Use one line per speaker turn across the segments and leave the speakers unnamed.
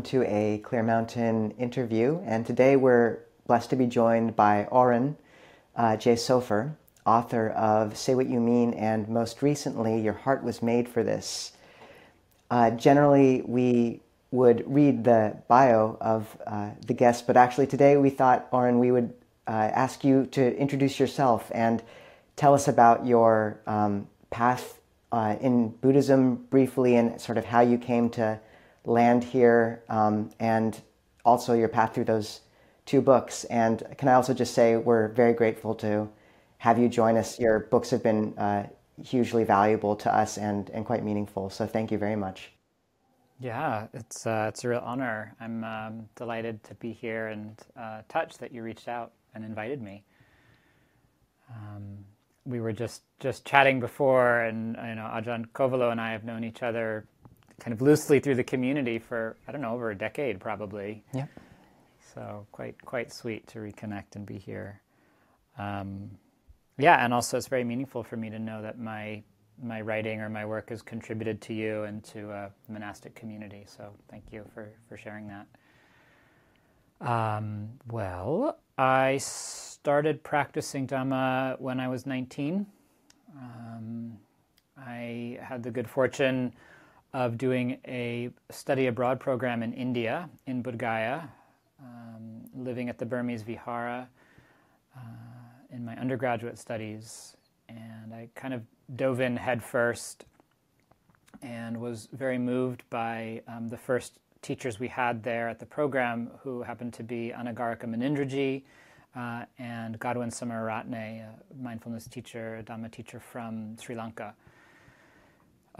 welcome to a Clear Mountain interview. And today we're blessed to be joined by Oren uh, Jay Sofer, author of Say What You Mean and most recently, Your Heart Was Made for This. Uh, generally, we would read the bio of uh, the guest, but actually today we thought, Oren, we would uh, ask you to introduce yourself and tell us about your um, path uh, in Buddhism briefly and sort of how you came to land here um, and also your path through those two books. And can I also just say we're very grateful to have you join us. Your books have been uh, hugely valuable to us and, and quite meaningful. So thank you very much.
Yeah, it's uh, it's a real honor. I'm um, delighted to be here and uh, touched that you reached out and invited me. Um, we were just just chatting before, and you know, Ajahn Kovilo and I have known each other kind of loosely through the community for I don't know over a decade probably.
Yeah.
So quite quite sweet to reconnect and be here. Um, yeah, and also it's very meaningful for me to know that my my writing or my work has contributed to you and to a monastic community. So thank you for for sharing that. Um, well, I started practicing Dhamma when I was 19. Um, I had the good fortune of doing a study abroad program in India, in Bodh Gaya, um, living at the Burmese Vihara uh, in my undergraduate studies. And I kind of dove in headfirst and was very moved by um, the first teachers we had there at the program, who happened to be Anagarika Munindraji uh, and Godwin Samaratne, a mindfulness teacher, a Dhamma teacher from Sri Lanka.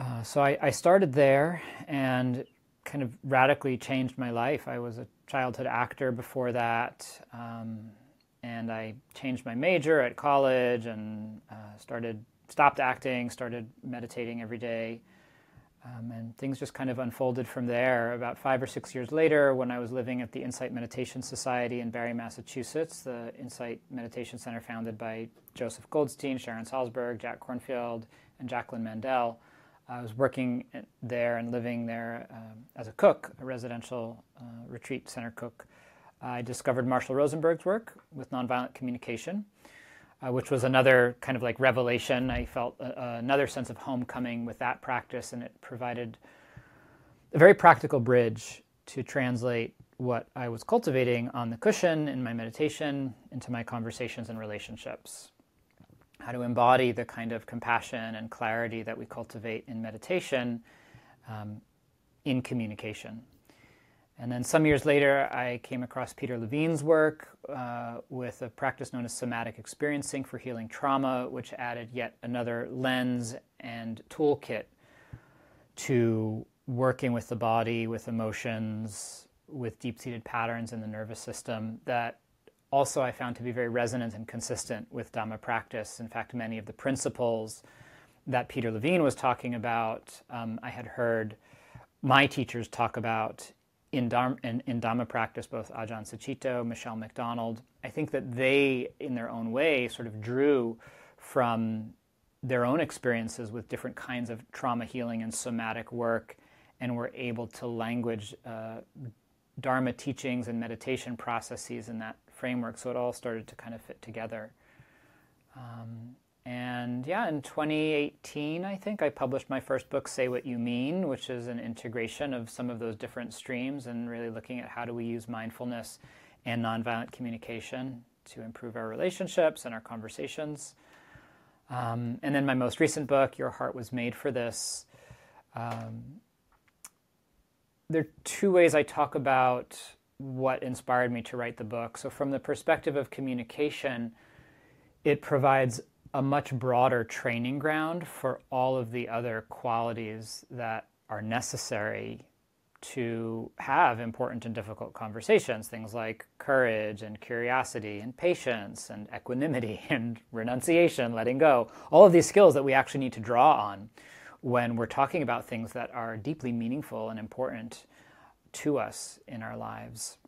Uh, so I, I, started there and kind of radically changed my life. I was a childhood actor before that, um, and I changed my major at college and uh, started stopped acting, started meditating every day. Um, and things just kind of unfolded from there. About five or six years later, when I was living at the Insight Meditation Society in Barre, Massachusetts, the Insight Meditation Center founded by Joseph Goldstein, Sharon Salzberg, Jack Kornfield, and Jacqueline Mandell, I was working there and living there um, as a cook, a residential uh, retreat center cook. I discovered Marshall Rosenberg's work with nonviolent communication, uh, which was another kind of like revelation. I felt another sense of homecoming with that practice, and it provided a very practical bridge to translate what I was cultivating on the cushion in my meditation into my conversations and relationships how to embody the kind of compassion and clarity that we cultivate in meditation um, in communication. And then some years later, I came across Peter Levine's work uh, with a practice known as somatic experiencing for healing trauma, which added yet another lens and toolkit to working with the body, with emotions, with deep seated patterns in the nervous system that also I found to be very resonant and consistent with Dhamma practice. In fact, many of the principles that Peter Levine was talking about, um, I had heard my teachers talk about in, Dharma, in, in Dhamma practice, both Ajahn Sucitto, Michele McDonald. I think that they, in their own way, sort of drew from their own experiences with different kinds of trauma healing and somatic work and were able to language uh, Dharma teachings and meditation processes in that framework. So it all started to kind of fit together. Um, and yeah, in 2018, I think I published my first book, Say What You Mean, which is an integration of some of those different streams and really looking at how do we use mindfulness and nonviolent communication to improve our relationships and our conversations. Um, and then my most recent book, Your Heart Was Made for This. Um, there are two ways I talk about what inspired me to write the book. So, from the perspective of communication, it provides a much broader training ground for all of the other qualities that are necessary to have important and difficult conversations. Things like courage and curiosity and patience and equanimity and renunciation, letting go. All of these skills that we actually need to draw on when we're talking about things that are deeply meaningful and important to us in our lives.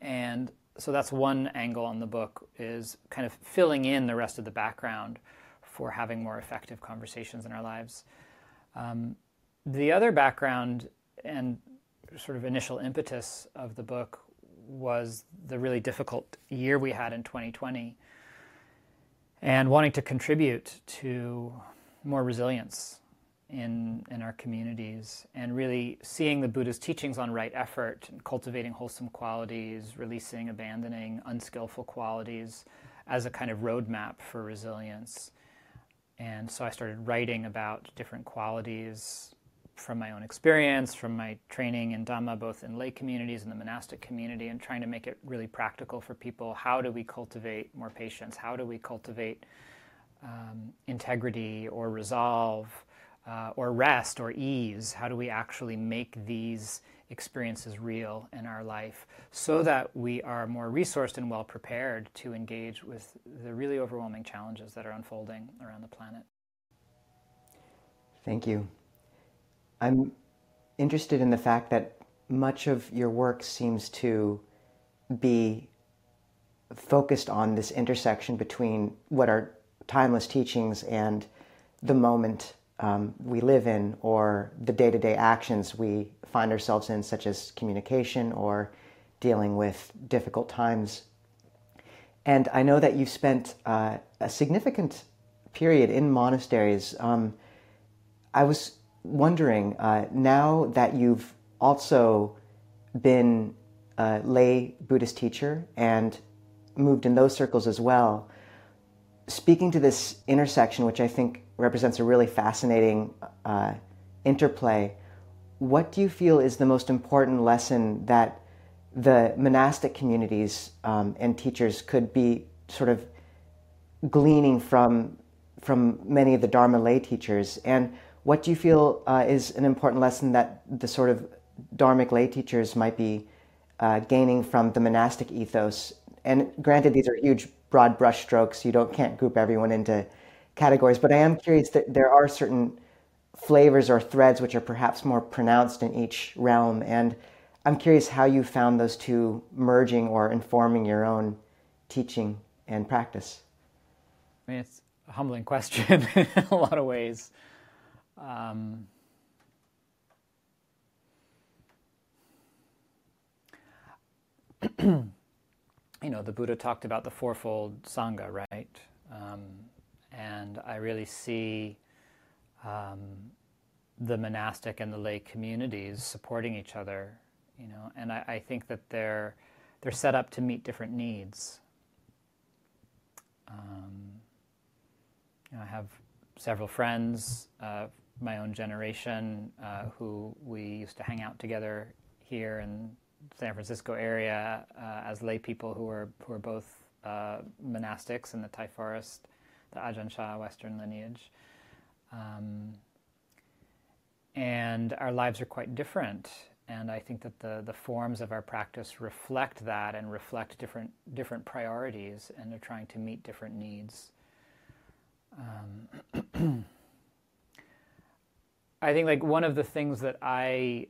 And so that's one angle on the book is kind of filling in the rest of the background for having more effective conversations in our lives. Um, the other background, and sort of initial impetus of the book was the really difficult year we had in 2020 and wanting to contribute to more resilience in, in our communities and really seeing the Buddha's teachings on right effort and cultivating wholesome qualities, releasing, abandoning unskillful qualities as a kind of roadmap for resilience. And so I started writing about different qualities from my own experience, from my training in Dhamma, both in lay communities and the monastic community, and trying to make it really practical for people. How do we cultivate more patience? How do we cultivate um, integrity or resolve uh, or rest or ease? How do we actually make these experiences real in our life so that we are more resourced and well prepared to engage with the really overwhelming challenges that are unfolding around the planet?
Thank you. I'm interested in the fact that much of your work seems to be focused on this intersection between what are timeless teachings and the moment um, we live in or the day to day actions we find ourselves in, such as communication or dealing with difficult times. And I know that you've spent uh, a significant period in monasteries. Um, I was wondering uh, now that you've also been a lay Buddhist teacher and moved in those circles as well, speaking to this intersection, which I think represents a really fascinating uh, interplay, what do you feel is the most important lesson that the monastic communities um, and teachers could be sort of gleaning from from many of the Dharma lay teachers? And what do you feel uh, is an important lesson that the sort of Dharmic lay teachers might be uh, gaining from the monastic ethos? And granted, these are huge, broad brushstrokes. You don't can't group everyone into categories, but I am curious that there are certain flavors or threads which are perhaps more pronounced in each realm. And I'm curious how you found those two merging or informing your own teaching and practice.
I mean, it's a humbling question in a lot of ways. Um, you know, the Buddha talked about the fourfold Sangha, right? Um, and I really see um, the monastic and the lay communities supporting each other, you know, and I, I, think that they're they're set up to meet different needs. Um, you know, I have several friends, uh, my own generation uh, who we used to hang out together here in San Francisco area uh, as lay people who were who are both uh, monastics in the Thai forest, the Ajahn Chah Western lineage. Um, and our lives are quite different. And I think that the, the forms of our practice reflect that and reflect different, different priorities and are trying to meet different needs. Um, I think like one of the things that I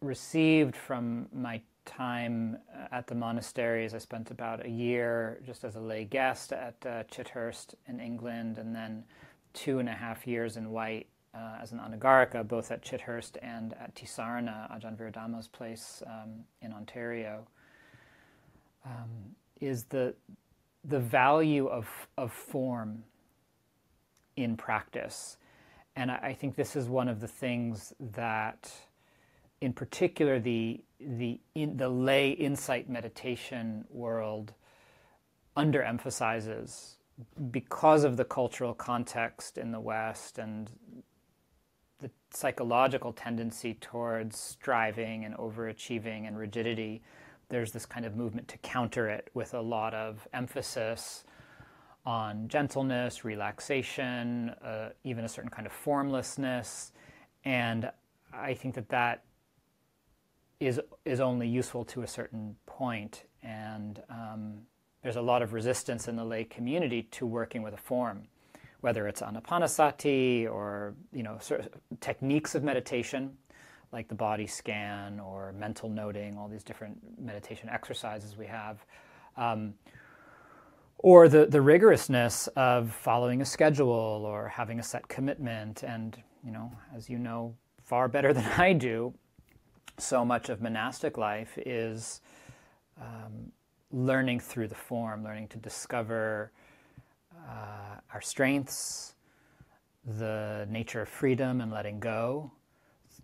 received from my time at the monasteries, I spent about a year just as a lay guest at uh, Chithurst in England, and then two and a half years in White uh, as an anagarika, both at Chithurst and at Tisarana, Ajahn Viradhammo's place um, in Ontario, um, is the the value of of form in practice. And I, I think this is one of the things that, in particular, the the in, the lay insight meditation world underemphasizes because of the cultural context in the West and the psychological tendency towards striving and overachieving and rigidity. There's this kind of movement to counter it with a lot of emphasis on gentleness, relaxation, uh, even a certain kind of formlessness. And I think that that is, is only useful to a certain. And um, there's a lot of resistance in the lay community to working with a form, whether it's anapanasati or you know sort of techniques of meditation, like the body scan or mental noting, all these different meditation exercises we have. Um, or the, the rigorousness of following a schedule or having a set commitment. And, you know, as you know far better than I do, so much of monastic life is um, learning through the form, learning to discover uh, our strengths, the nature of freedom and letting go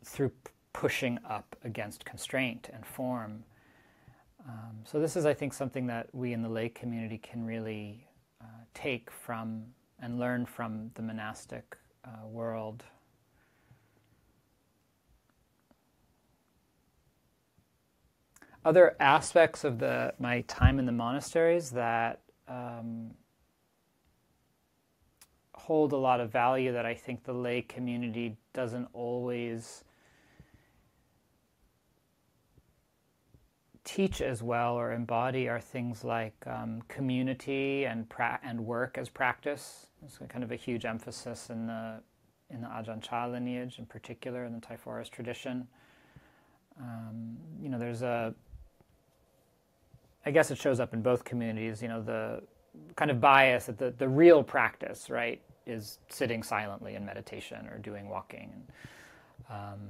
through pushing up against constraint and form. Um, so, this is, I think, something that we in the lay community can really uh, take from and learn from the monastic uh, world. Other aspects of the my time in the monasteries that um, hold a lot of value that I think the lay community doesn't always teach as well or embody are things like um, community and pra- and work as practice. It's kind of a huge emphasis in the in the Ajahn Chah lineage, in particular, in the Thai forest tradition. Um, you know, there's a. I guess it shows up in both communities. You know, the kind of bias that the, the real practice, right, is sitting silently in meditation or doing walking. Um,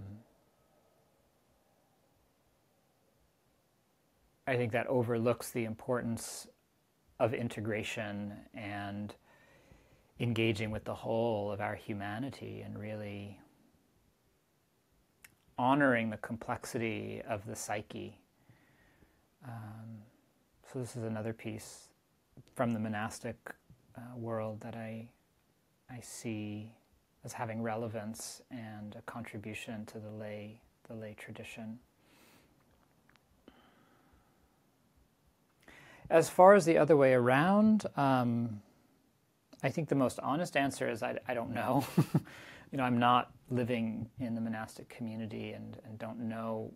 I think that overlooks the importance of integration and engaging with the whole of our humanity and really honoring the complexity of the psyche. Um, so, this is another piece from the monastic uh, world that I I see as having relevance and a contribution to the lay the lay tradition. As far as the other way around, um, I think the most honest answer is I, I don't know. you know, I'm not living in the monastic community and, and don't know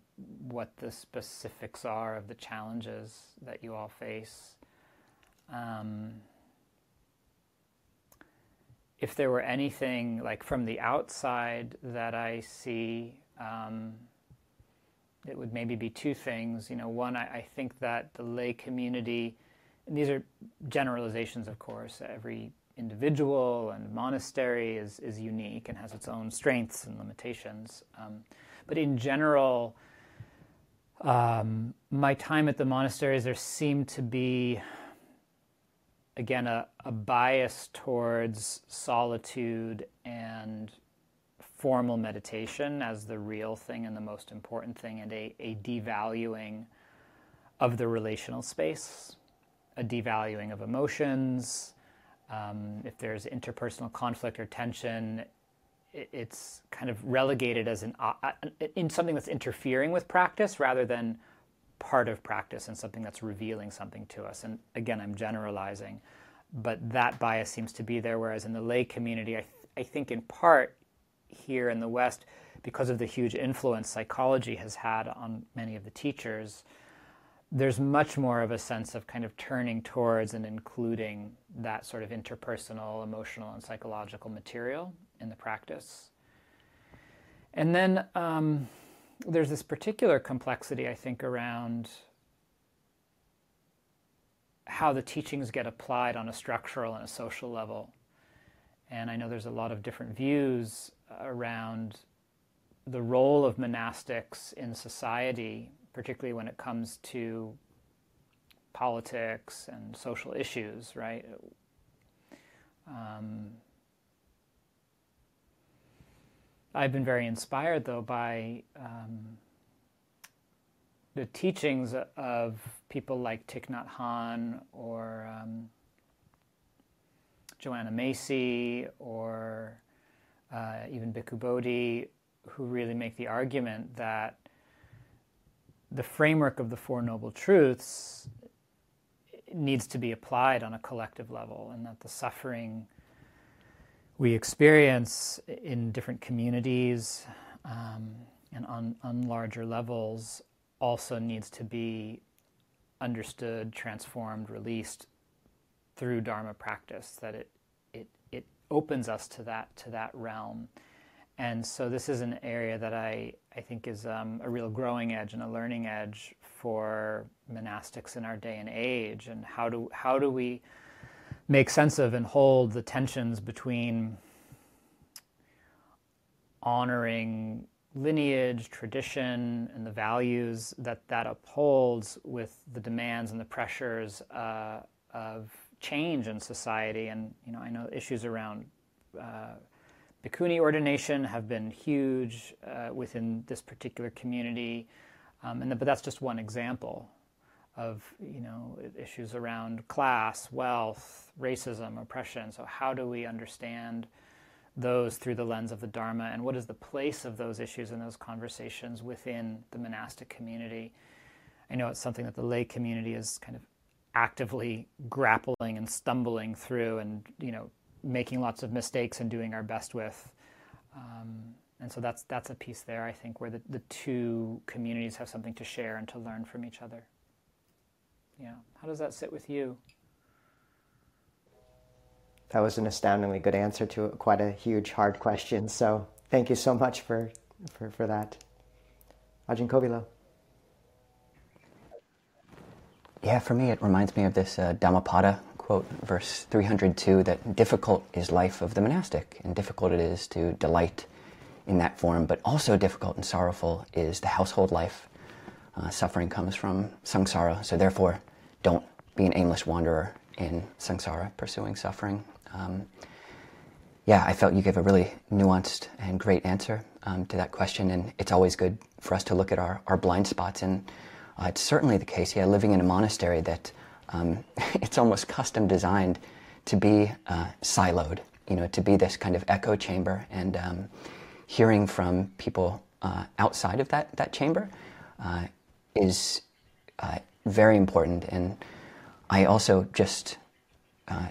what the specifics are of the challenges that you all face. Um, if there were anything like from the outside that I see, um, it would maybe be two things. You know, one, I, I, think that the lay community, and these are generalizations, of course, every individual and monastery is, is unique and has its own strengths and limitations. Um, but in general, um, my time at the monasteries, there seemed to be again, a, a bias towards solitude and formal meditation as the real thing and the most important thing, and a, a devaluing of the relational space, a devaluing of emotions. Um, if there's interpersonal conflict or tension, it, it's kind of relegated as an uh, in something that's interfering with practice rather than part of practice and something that's revealing something to us. And again, I'm generalizing, but that bias seems to be there. Whereas in the lay community, I, th- I think in part here in the West, because of the huge influence psychology has had on many of the teachers, there's much more of a sense of kind of turning towards and including that sort of interpersonal, emotional, and psychological material in the practice. And then um, there's this particular complexity, I think, around how the teachings get applied on a structural and a social level. And I know there's a lot of different views around the role of monastics in society, particularly when it comes to politics and social issues, right? Um, I've been very inspired, though, by um, the teachings of people like Thich Nhat Hanh or um, Joanna Macy or uh, even Bhikkhu Bodhi, who really make the argument that the framework of the Four Noble Truths needs to be applied on a collective level, and that the suffering we experience in different communities um, and on, on larger levels also needs to be understood, transformed, released through Dharma practice. That it it it opens us to that to that realm, and so this is an area that I I think is um, a real growing edge and a learning edge for monastics in our day and age. And how do how do we make sense of and hold the tensions between honoring lineage, tradition, and the values that that upholds with the demands and the pressures uh, of change in society. And you know, I know issues around uh, bhikkhuni ordination have been huge uh, within this particular community, um, and the, but that's just one example of you know issues around class, wealth, racism, oppression. So how do we understand those through the lens of the Dharma, and what is the place of those issues and those conversations within the monastic community? I know it's something that the lay community is kind of actively grappling and stumbling through, and you know making lots of mistakes and doing our best with. Um, and so that's that's a piece there, I think, where the, the two communities have something to share and to learn from each other. Yeah. How does that sit with you?
That was an astoundingly good answer to quite a huge, hard question. So thank you so much for, for, for that. Ajahn Kovilo.
Yeah, for me, it reminds me of this uh, Dhammapada quote, verse 302, that difficult is life of the monastic, and difficult it is to delight in that form, but also difficult and sorrowful is the household life. Uh, suffering comes from samsara, so therefore, don't be an aimless wanderer in samsara, pursuing suffering. Um, yeah, I felt you gave a really nuanced and great answer um, to that question, and it's always good for us to look at our, our blind spots. And uh, it's certainly the case, yeah, living in a monastery that um, it's almost custom designed to be uh, siloed, you know, to be this kind of echo chamber. And um, hearing from people uh, outside of that, that chamber uh, is uh, very important. And I also just uh,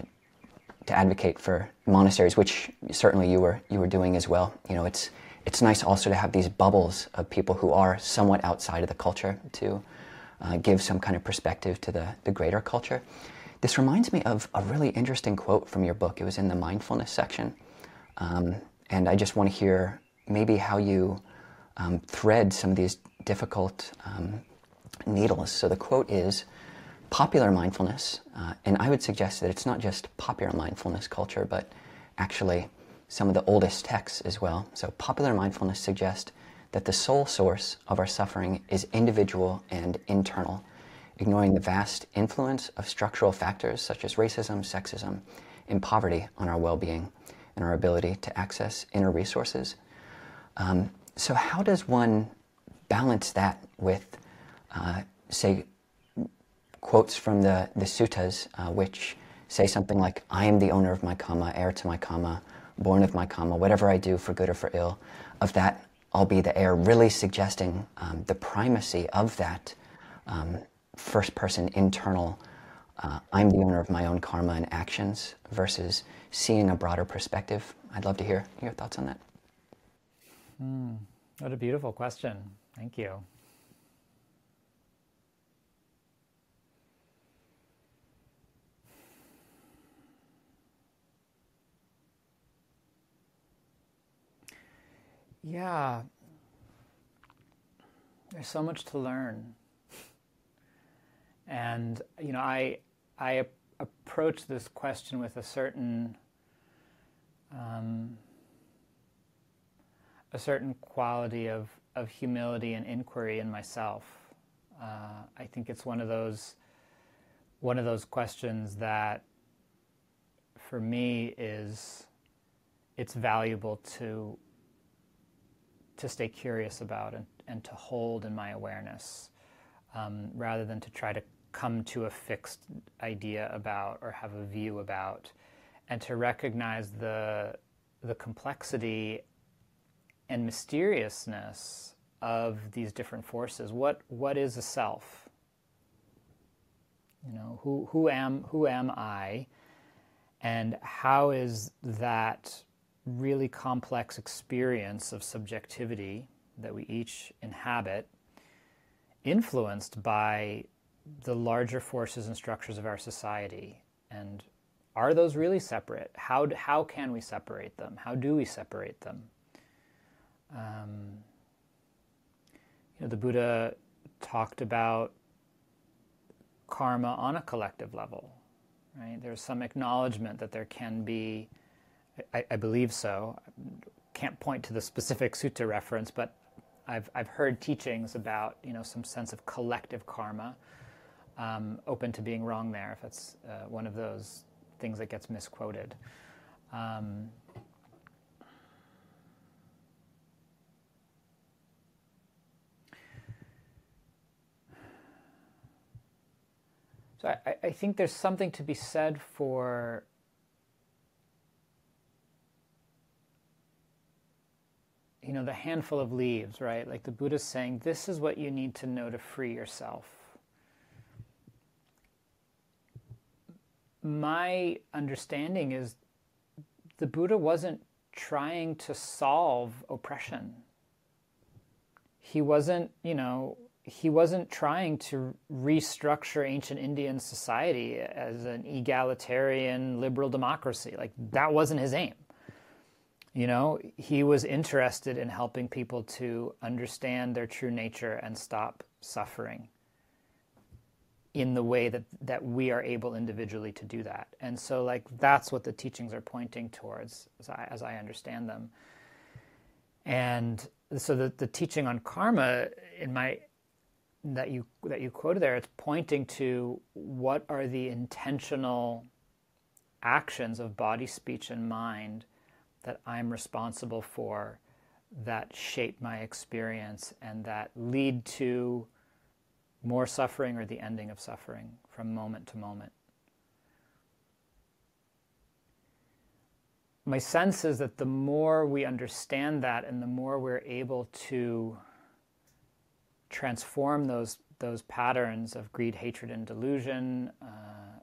to advocate for monasteries, which certainly you were you were doing as well. You know, it's it's nice also to have these bubbles of people who are somewhat outside of the culture to uh, give some kind of perspective to the, the greater culture. This reminds me of a really interesting quote from your book. It was in the mindfulness section. Um, and I just want to hear maybe how you um, thread some of these difficult um, needles. So the quote is popular mindfulness, uh, and I would suggest that it's not just popular mindfulness culture, but actually some of the oldest texts as well. So popular mindfulness suggests that the sole source of our suffering is individual and internal, ignoring the vast influence of structural factors such as racism, sexism, and poverty on our well being and our ability to access inner resources. Um, so, how does one balance that with, uh, say, quotes from the, the suttas, uh, which say something like, I am the owner of my karma, heir to my karma, born of my karma, whatever I do for good or for ill, of that Be the heir, really suggesting um, the primacy of that um, first person internal, uh, I'm the owner of my own karma and actions, versus seeing a broader perspective. I'd love to hear your thoughts on that.
Mm, what a beautiful question. Thank you. Yeah. There's so much to learn. And, you know, I, I approach this question with a certain, um, a certain quality of, of humility and inquiry in myself. Uh, I think it's one of those, one of those questions that, for me, is it's valuable to to stay curious about and, and to hold in my awareness um, rather than to try to come to a fixed idea about or have a view about and to recognize the the complexity and mysteriousness of these different forces. What what is a self? You know who who am who am i? And how is that really complex experience of subjectivity that we each inhabit, influenced by the larger forces and structures of our society. And are those really separate? How, how can we separate them? How do we separate them? Um, you know, the Buddha talked about karma on a collective level, right? There's some acknowledgement that there can be I, I believe so. Can't point to the specific sutta reference, but I've, I've heard teachings about you know some sense of collective karma. Um, open to being wrong there if it's uh, one of those things that gets misquoted. Um, so I, I think there's something to be said for you know the handful of leaves right like the buddha's saying this is what you need to know to free yourself my understanding is the Buddha wasn't trying to solve oppression. He wasn't, you know, he wasn't trying to restructure ancient Indian society as an egalitarian liberal democracy. Like that wasn't his aim. You know, he was interested in helping people to understand their true nature and stop suffering in the way that that we are able individually to do that. And so like that's what the teachings are pointing towards as i, as I understand them. And so the, the teaching on karma in my that you that you quoted there it's pointing to what are the intentional actions of body speech and mind that i'm responsible for that shape my experience and that lead to more suffering or the ending of suffering from moment to moment. My sense is that the more we understand that and the more we're able to transform those, those patterns of greed, hatred, and delusion, uh,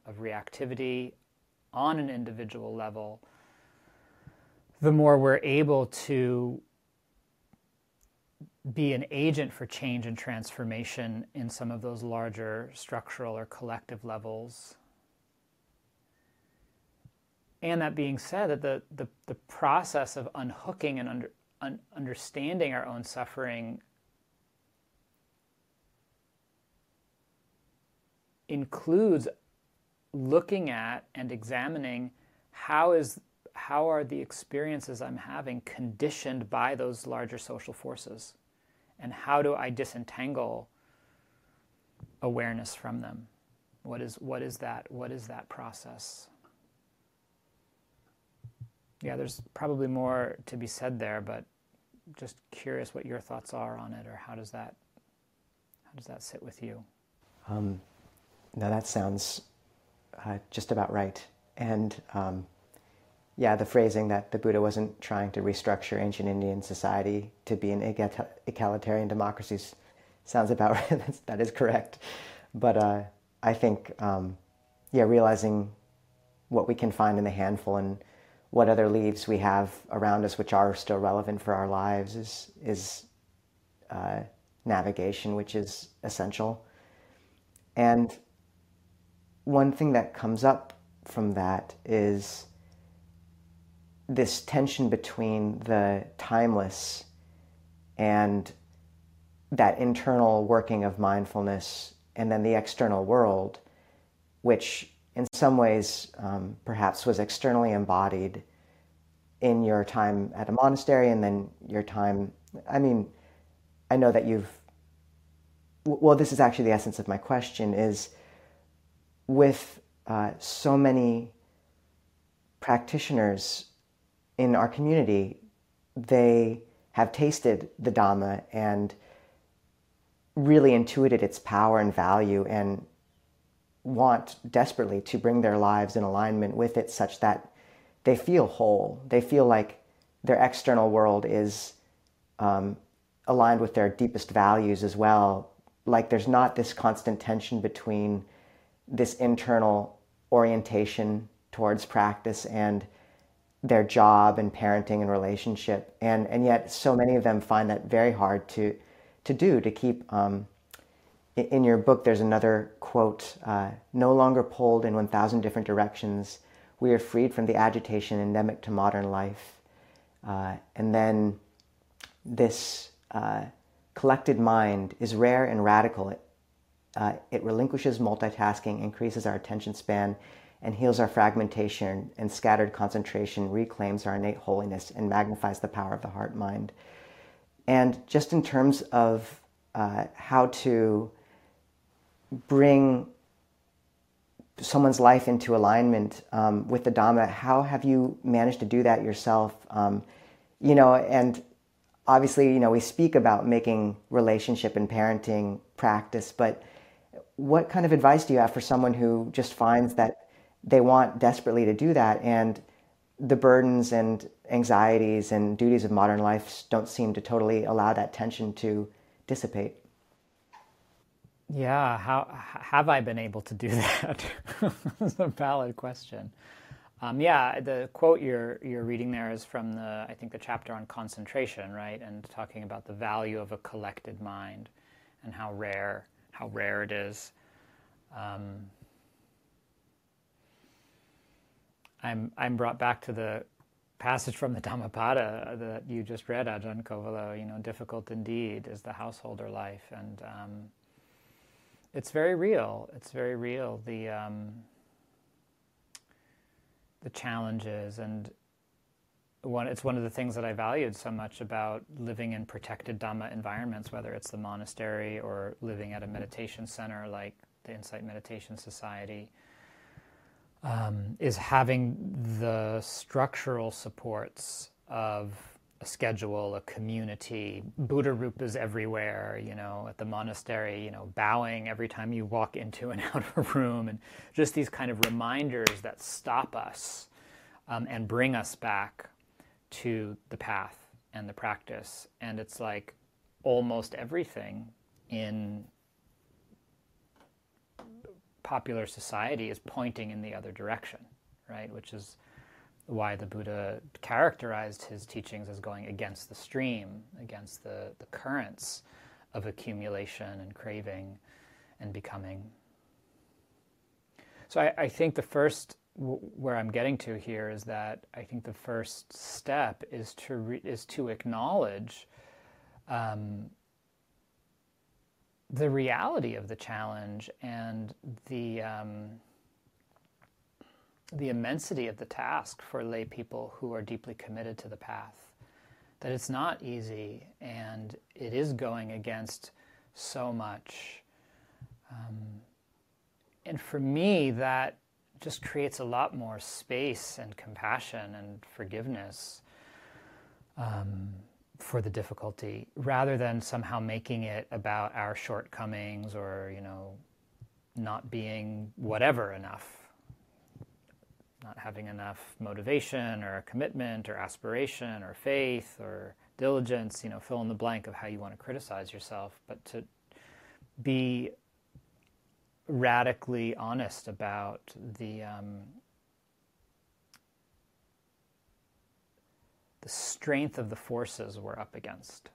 of reactivity on an individual level, the more we're able to be an agent for change and transformation in some of those larger structural or collective levels. And that being said, that the, the, the process of unhooking and under, un, understanding our own suffering includes looking at and examining how is how are the experiences I'm having conditioned by those larger social forces and how do I disentangle awareness from them? What is what is that? What is that process? Yeah, there's probably more to be said there, but just curious what your thoughts are on it, or how does that how does that sit with you? Um,
no, that sounds uh, just about right, and um, yeah, the phrasing that the Buddha wasn't trying to restructure ancient Indian society to be an egalitarian democracy sounds about right. that is correct. But uh, I think, um, yeah, realizing what we can find in the handful and what other leaves we have around us which are still relevant for our lives is, is uh, navigation, which is essential. And one thing that comes up from that is this tension between the timeless and that internal working of mindfulness and then the external world, which in some ways um, perhaps was externally embodied in your time at a monastery and then your time. I mean, I know that you've. Well, this is actually the essence of my question is with uh, so many practitioners in our community, they have tasted the Dhamma and really intuited its power and value and want desperately to bring their lives in alignment with it such that they feel whole. They feel like their external world is um, aligned with their deepest values as well. Like there's not this constant tension between this internal orientation towards practice and their job and parenting and relationship. And and yet so many of them find that very hard to to do to keep um, in your book there's another quote uh, no longer pulled in 1000 different directions we are freed from the agitation endemic to modern life. Uh, and then this uh, collected mind is rare and radical. It, uh, it relinquishes multitasking increases our attention span and heals our fragmentation and scattered concentration, reclaims our innate holiness, and magnifies the power of the heart mind. And just in terms of uh, how to bring someone's life into alignment um, with the Dhamma, how have you managed to do that yourself? Um, you know, and obviously, you know, we speak about making relationship and parenting practice, but what kind of advice do you have for someone who just finds that they want desperately to do that and the burdens and anxieties and duties of modern life don't seem to totally allow that tension to dissipate?
Yeah, how have I been able to do that? That's a valid question. Um, yeah, the quote you're you're reading there is from the I think the chapter on concentration, right, and talking about the value of a collected mind and how rare how rare it is. Um, I'm I'm brought back to the passage from the Dhammapada that you just read, Ajahn Kovilo. You know, difficult indeed is the householder life, and um, it's very real. It's very real. The um, the challenges and one, it's one of the things that I valued so much about living in protected Dhamma environments, whether it's the monastery or living at a meditation center like the Insight Meditation Society, um, is having the structural supports of a schedule, a community, Buddha rupas everywhere, you know, at the monastery, you know, bowing every time you walk into and out of a room, and just these kind of reminders that stop us um, and bring us back to the path and the practice. And it's like almost everything in popular society is pointing in the other direction, right? Which is why the Buddha characterized his teachings as going against the stream, against the, the currents of accumulation and craving and becoming. So I, I think the first where I'm getting to here is that I think the first step is to re, is to acknowledge um, the reality of the challenge and the um, the immensity of the task for lay people who are deeply committed to the path. That it's not easy and it is going against so much. Um, and for me, that just creates a lot more space and compassion and forgiveness um, for the difficulty rather than somehow making it about our shortcomings or, you know, not being whatever enough not having enough motivation or commitment or aspiration or faith or diligence, you know, fill in the blank of how you want to criticize yourself, but to be radically honest about the um, the strength of the forces we're up against.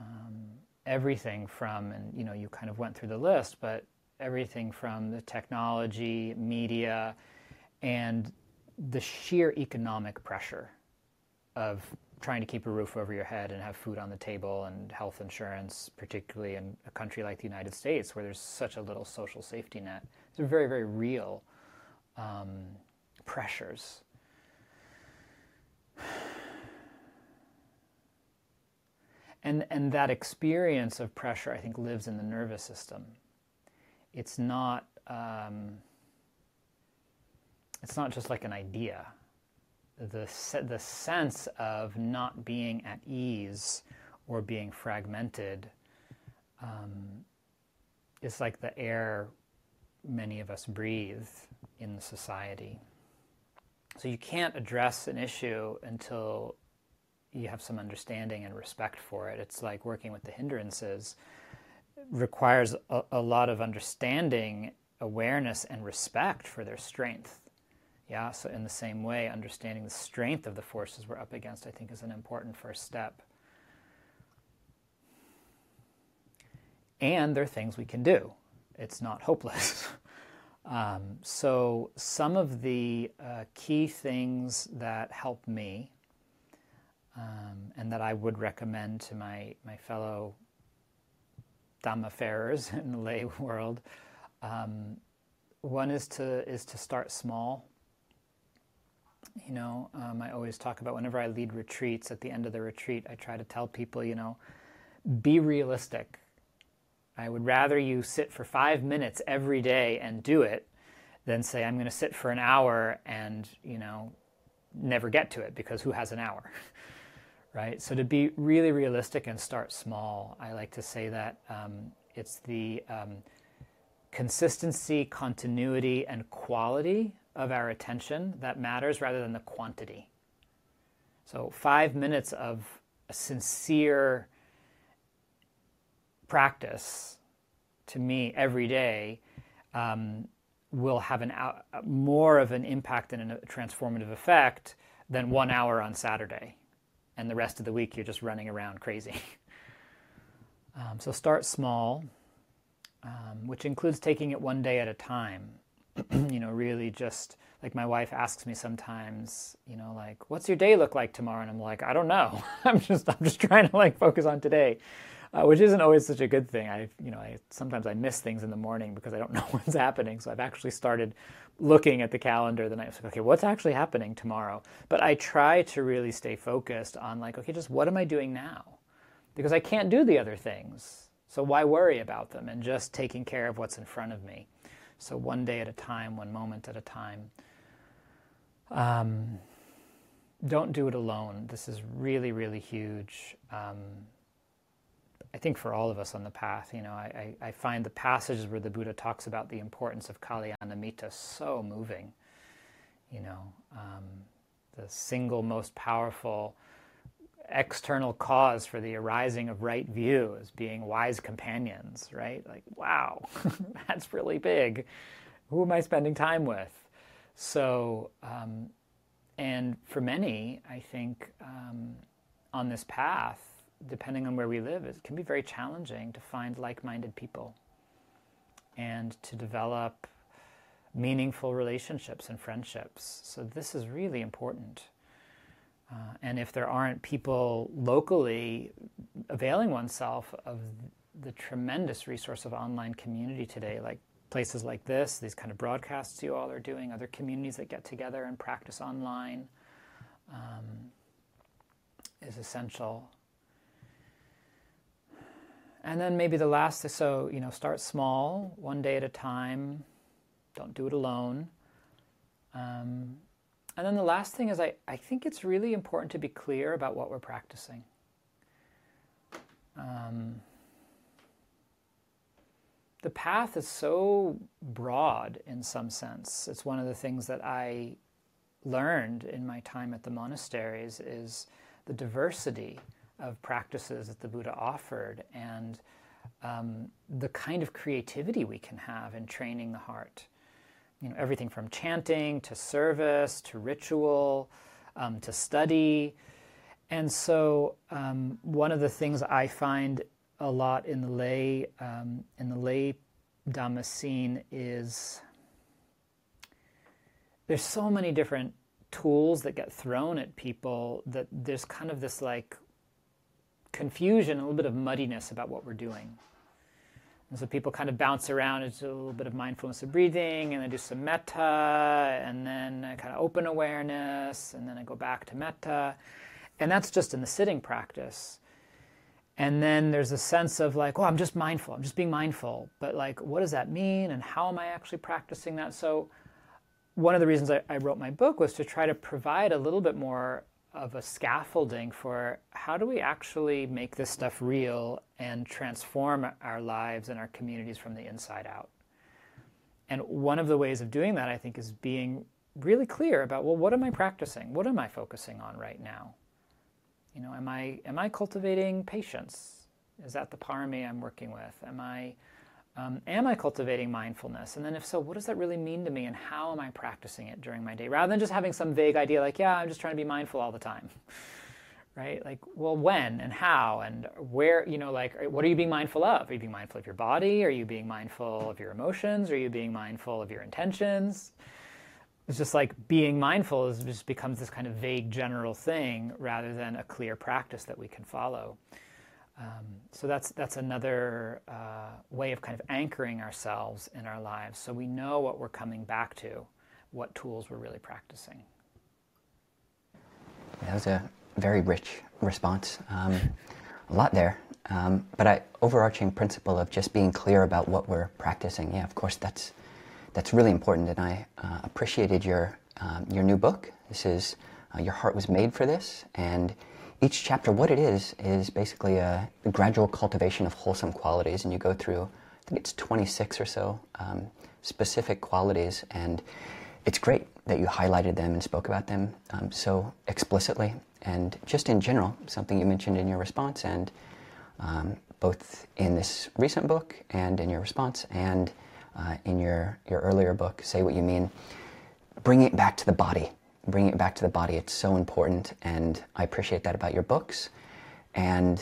Um, everything from, and you know, you kind of went through the list, but everything from the technology, media, and the sheer economic pressure of trying to keep a roof over your head and have food on the table and health insurance, particularly in a country like the United States where there's such a little social safety net. These are very, very real um, pressures. And, and that experience of pressure, I think, lives in the nervous system. It's not. Um, it's not just like an idea. The, the sense of not being at ease or being fragmented um, is like the air many of us breathe in society. So you can't address an issue until you have some understanding and respect for it. It's like working with the hindrances it requires a, a lot of understanding, awareness, and respect for their strength. Yeah, so in the same way, understanding the strength of the forces we're up against, I think, is an important first step. And there are things we can do. It's not hopeless. um, so, some of the uh, key things that help me um, and that I would recommend to my, my fellow Dhammafarers in the lay world um, one is to, is to start small You know, um, I always talk about whenever I lead retreats, at the end of the retreat, I try to tell people, you know, be realistic. I would rather you sit for five minutes every day and do it than say, I'm going to sit for an hour and, you know, never get to it because who has an hour? right? So to be really realistic and start small, I like to say that um, it's the um, consistency, continuity, and quality of our attention that matters rather than the quantity. So, five minutes of a sincere practice to me every day um, will have an uh, more of an impact and a transformative effect than one hour on Saturday, and the rest of the week you're just running around crazy. um, so start small, um, which includes taking it one day at a time. you know, really just like my wife asks me sometimes, you know, like, "What's your day look like tomorrow?" And I'm like, "I don't know. I'm just I'm just trying to like focus on today." Uh, which isn't always such a good thing. I, you know, I sometimes I miss things in the morning because I don't know what's happening. So I've actually started looking at the calendar the night. Like, okay, what's actually happening tomorrow? But I try to really stay focused on like, okay, just what am I doing now? Because I can't do the other things. So why worry about them and just taking care of what's in front of me? So one day at a time, one moment at a time. Um, don't do it alone. This is really, really huge. Um, I think for all of us on the path, you know, I, I, find the passages where the Buddha talks about the importance of Kalyanamitta so moving. You know, um, the single most powerful external cause for the arising of right view is being wise companions, right? Like, wow, that's really big. Who am I spending time with? So, um, and for many, I think um, on this path, depending on where we live, it can be very challenging to find like minded people and to develop meaningful relationships and friendships. So, this is really important. Uh, and if there aren't people locally availing oneself of the tremendous resource of online community today, like places like this, these kind of broadcasts you all are doing, other communities that get together and practice online, um, is essential. And then maybe the last, so, you know, start small, one day at a time. Don't do it alone. Um, and then the last thing is I, I think it's really important to be clear about what we're practicing. Um, the path is so broad in some sense. It's one of the things that I learned in my time at the monasteries is the diversity of practices that the Buddha offered and um, the kind of creativity we can have in training the heart. You know, everything from chanting to service to ritual um, to study. And so, um, one of the things I find a lot in the lay um, in the lay Dhamma scene is there's so many different tools that get thrown at people that there's kind of this like confusion, a little bit of muddiness about what we're doing. And so people kind of bounce around into a little bit of mindfulness of breathing, and then do some metta, and then kind of open awareness, and then I go back to metta. And that's just in the sitting practice. And then there's a sense of like, oh, I'm just mindful, I'm just being mindful. But like, what does that mean? And how am I actually practicing that? So, one of the reasons I, I wrote my book was to try to provide a little bit more of a scaffolding for how do we actually make this stuff real and transform our lives and our communities from the inside out. And one of the ways of doing that, I think, is being really clear about well, what am I practicing? What am I focusing on right now? You know, am I am I cultivating patience? Is that the parami I'm working with? Am I um, am I cultivating mindfulness? And then, if so, what does that really mean to me, and how am I practicing it during my day? Rather than just having some vague idea like, yeah, I'm just trying to be mindful all the time, right? Like, well, when and how and where, you know, like, what are you being mindful of? Are you being mindful of your body? Are you being mindful of your emotions? Are you being mindful of your intentions? It's just like being mindful is just becomes this kind of vague general thing rather than a clear practice that we can follow. Um, so that's that's another uh, way of kind of anchoring ourselves in our lives, so we know what we're coming back to, what tools we're really practicing.
that was a very rich response. Um, a lot there. Um, but I overarching principle of just being clear about what we're practicing. Yeah, of course, that's that's really important, and I uh, appreciated your um, your new book. This is uh, your heart was made for this, and each chapter, what it is, is basically a, gradual cultivation of wholesome qualities, and you go through, I think it's 26 or so um, specific qualities, and it's great that you highlighted them and spoke about them um, so explicitly, and just in general, something you mentioned in your response, and um, both in this recent book and in your response, and uh, in your, your earlier book, Say What You Mean, bring it back to the body bringing it back to the body. It's so important, and I appreciate that about your books. And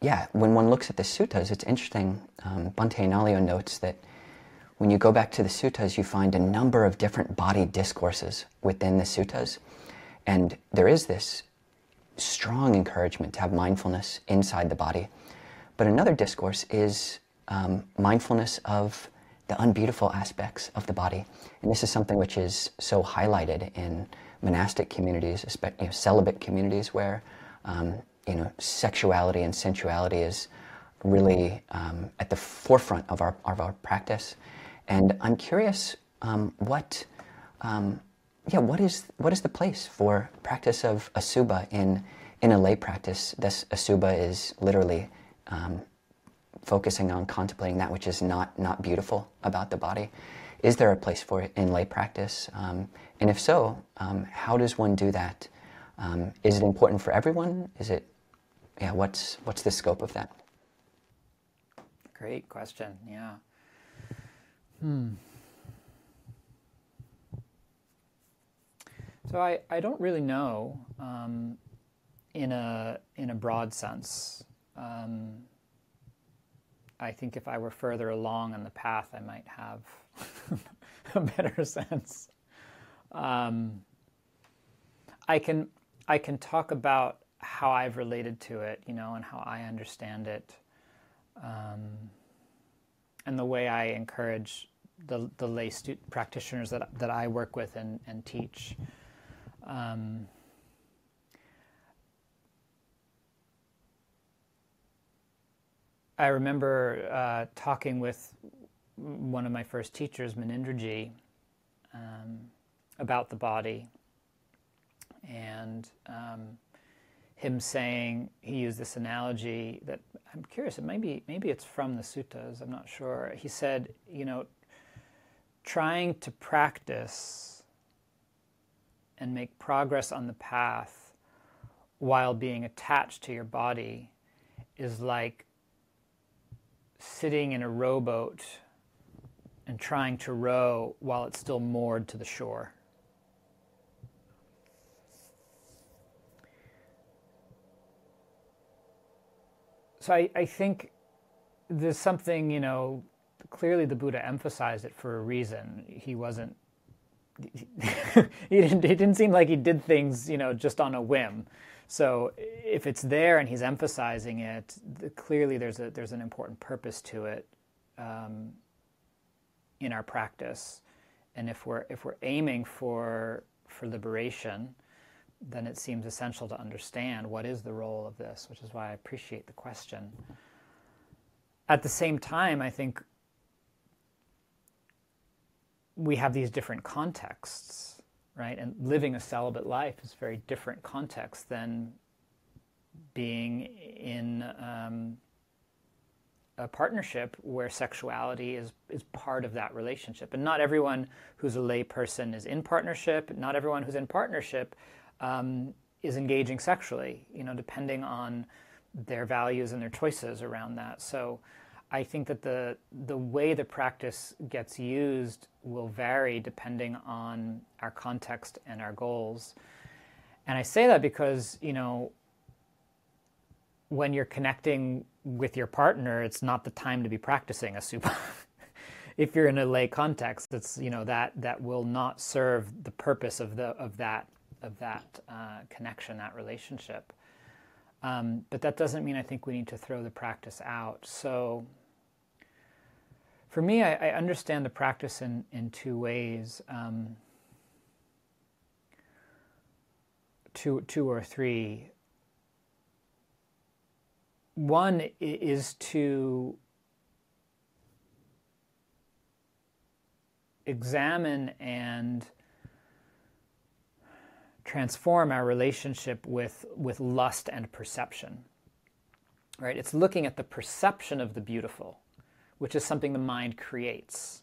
yeah, when one looks at the suttas, it's interesting. Um, Bhante notes that when you go back to the suttas, you find a number of different body discourses within the suttas. And there is this strong encouragement to have mindfulness inside the body. But another discourse is um, mindfulness of the unbeautiful aspects of the body. And this is something which is so highlighted in monastic communities, you know, celibate communities, where um, you know sexuality and sensuality is really um, at the forefront of our of our practice. And I'm curious um, what. Um, yeah, what is what is the place for practice of asubha in in a lay practice? This asubha is literally um, focusing on contemplating that which is not not beautiful about the body. Is there a place for it in lay practice? Um, and if so, um, how does one do that? Um, is it important for everyone? Is it, yeah, what's, what's the scope of that?
Great question, yeah. Hmm. So I, I don't really know um, in, a, in a broad sense. Um, I think if I were further along on the path, I might have a better sense. Um, I can I can talk about how I've related to it, you know, and how I understand it, um, and the way I encourage the the lay stu- practitioners that that I work with and and teach. Um, I remember uh, talking with one of my first teachers, Munindraji, um, about the body, and um, him saying he used this analogy that I'm curious. Maybe maybe it's from the suttas. I'm not sure. He said, you know, trying to practice and make progress on the path while being attached to your body is like sitting in a rowboat and trying to row while it's still moored to the shore. So I, I think there's something, you know, clearly the Buddha emphasized it for a reason. He wasn't, he didn't, it didn't seem like he did things, you know, just on a whim. So if it's there and he's emphasizing it, the, clearly there's a there's an important purpose to it um, in our practice. And if we're if we're aiming for for liberation, then it seems essential to understand what is the role of this, which is why I appreciate the question. At the same time, I think we have these different contexts right? And living a celibate life is a very different context than being in um, a partnership where sexuality is, is part of that relationship. And not everyone who's a lay person is in partnership. Not everyone who's in partnership um, is engaging sexually, you know, depending on their values and their choices around that. So I think that the the way the practice gets used will vary depending on our context and our goals. And I say that because, you know, when you're connecting with your partner, it's not the time to be practicing asubha. if you're in a lay context, it's you know that that will not serve the purpose of the of that of that uh, connection, that relationship. Um, but that doesn't mean I think we need to throw the practice out. So for me, I, I, understand the practice in, in two ways. Um, two, two or three. One is to examine and transform our relationship with, with lust and perception. Right? It's looking at the perception of the beautiful, which is something the mind creates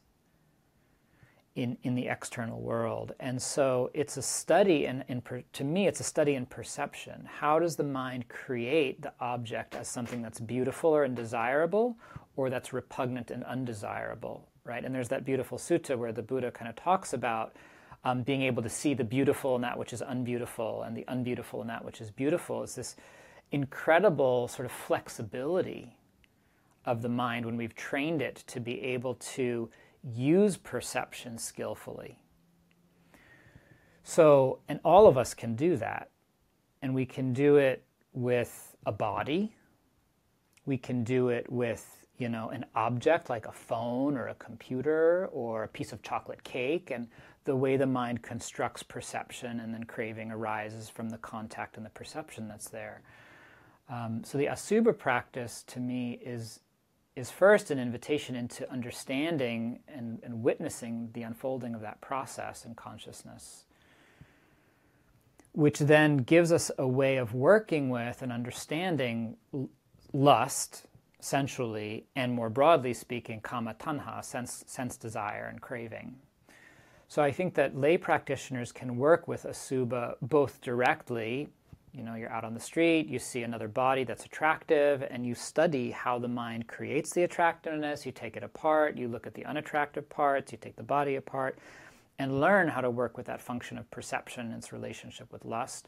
in, in the external world. And so it's a study, and in, in, to me, it's a study in perception. How does the mind create the object as something that's beautiful or undesirable, or that's repugnant and undesirable? Right? And there's that beautiful sutta where the Buddha kind of talks about um, being able to see the beautiful in that which is unbeautiful and the unbeautiful in that which is beautiful is this incredible sort of flexibility of the mind when we've trained it to be able to use perception skillfully. So, and all of us can do that. And we can do it with a body. We can do it with, you know, an object like a phone or a computer or a piece of chocolate cake. And the way the mind constructs perception and then craving arises from the contact and the perception that's there. Um, so the asubha practice to me is is first an invitation into understanding and, and witnessing the unfolding of that process in consciousness, which then gives us a way of working with and understanding lust, sensually, and more broadly speaking, kama tanha, sense, sense desire and craving. So I think that lay practitioners can work with asubha both directly. You know, you're out on the street, you see another body that's attractive, and you study how the mind creates the attractiveness. You take it apart, you look at the unattractive parts, you take the body apart, and learn how to work with that function of perception and its relationship with lust.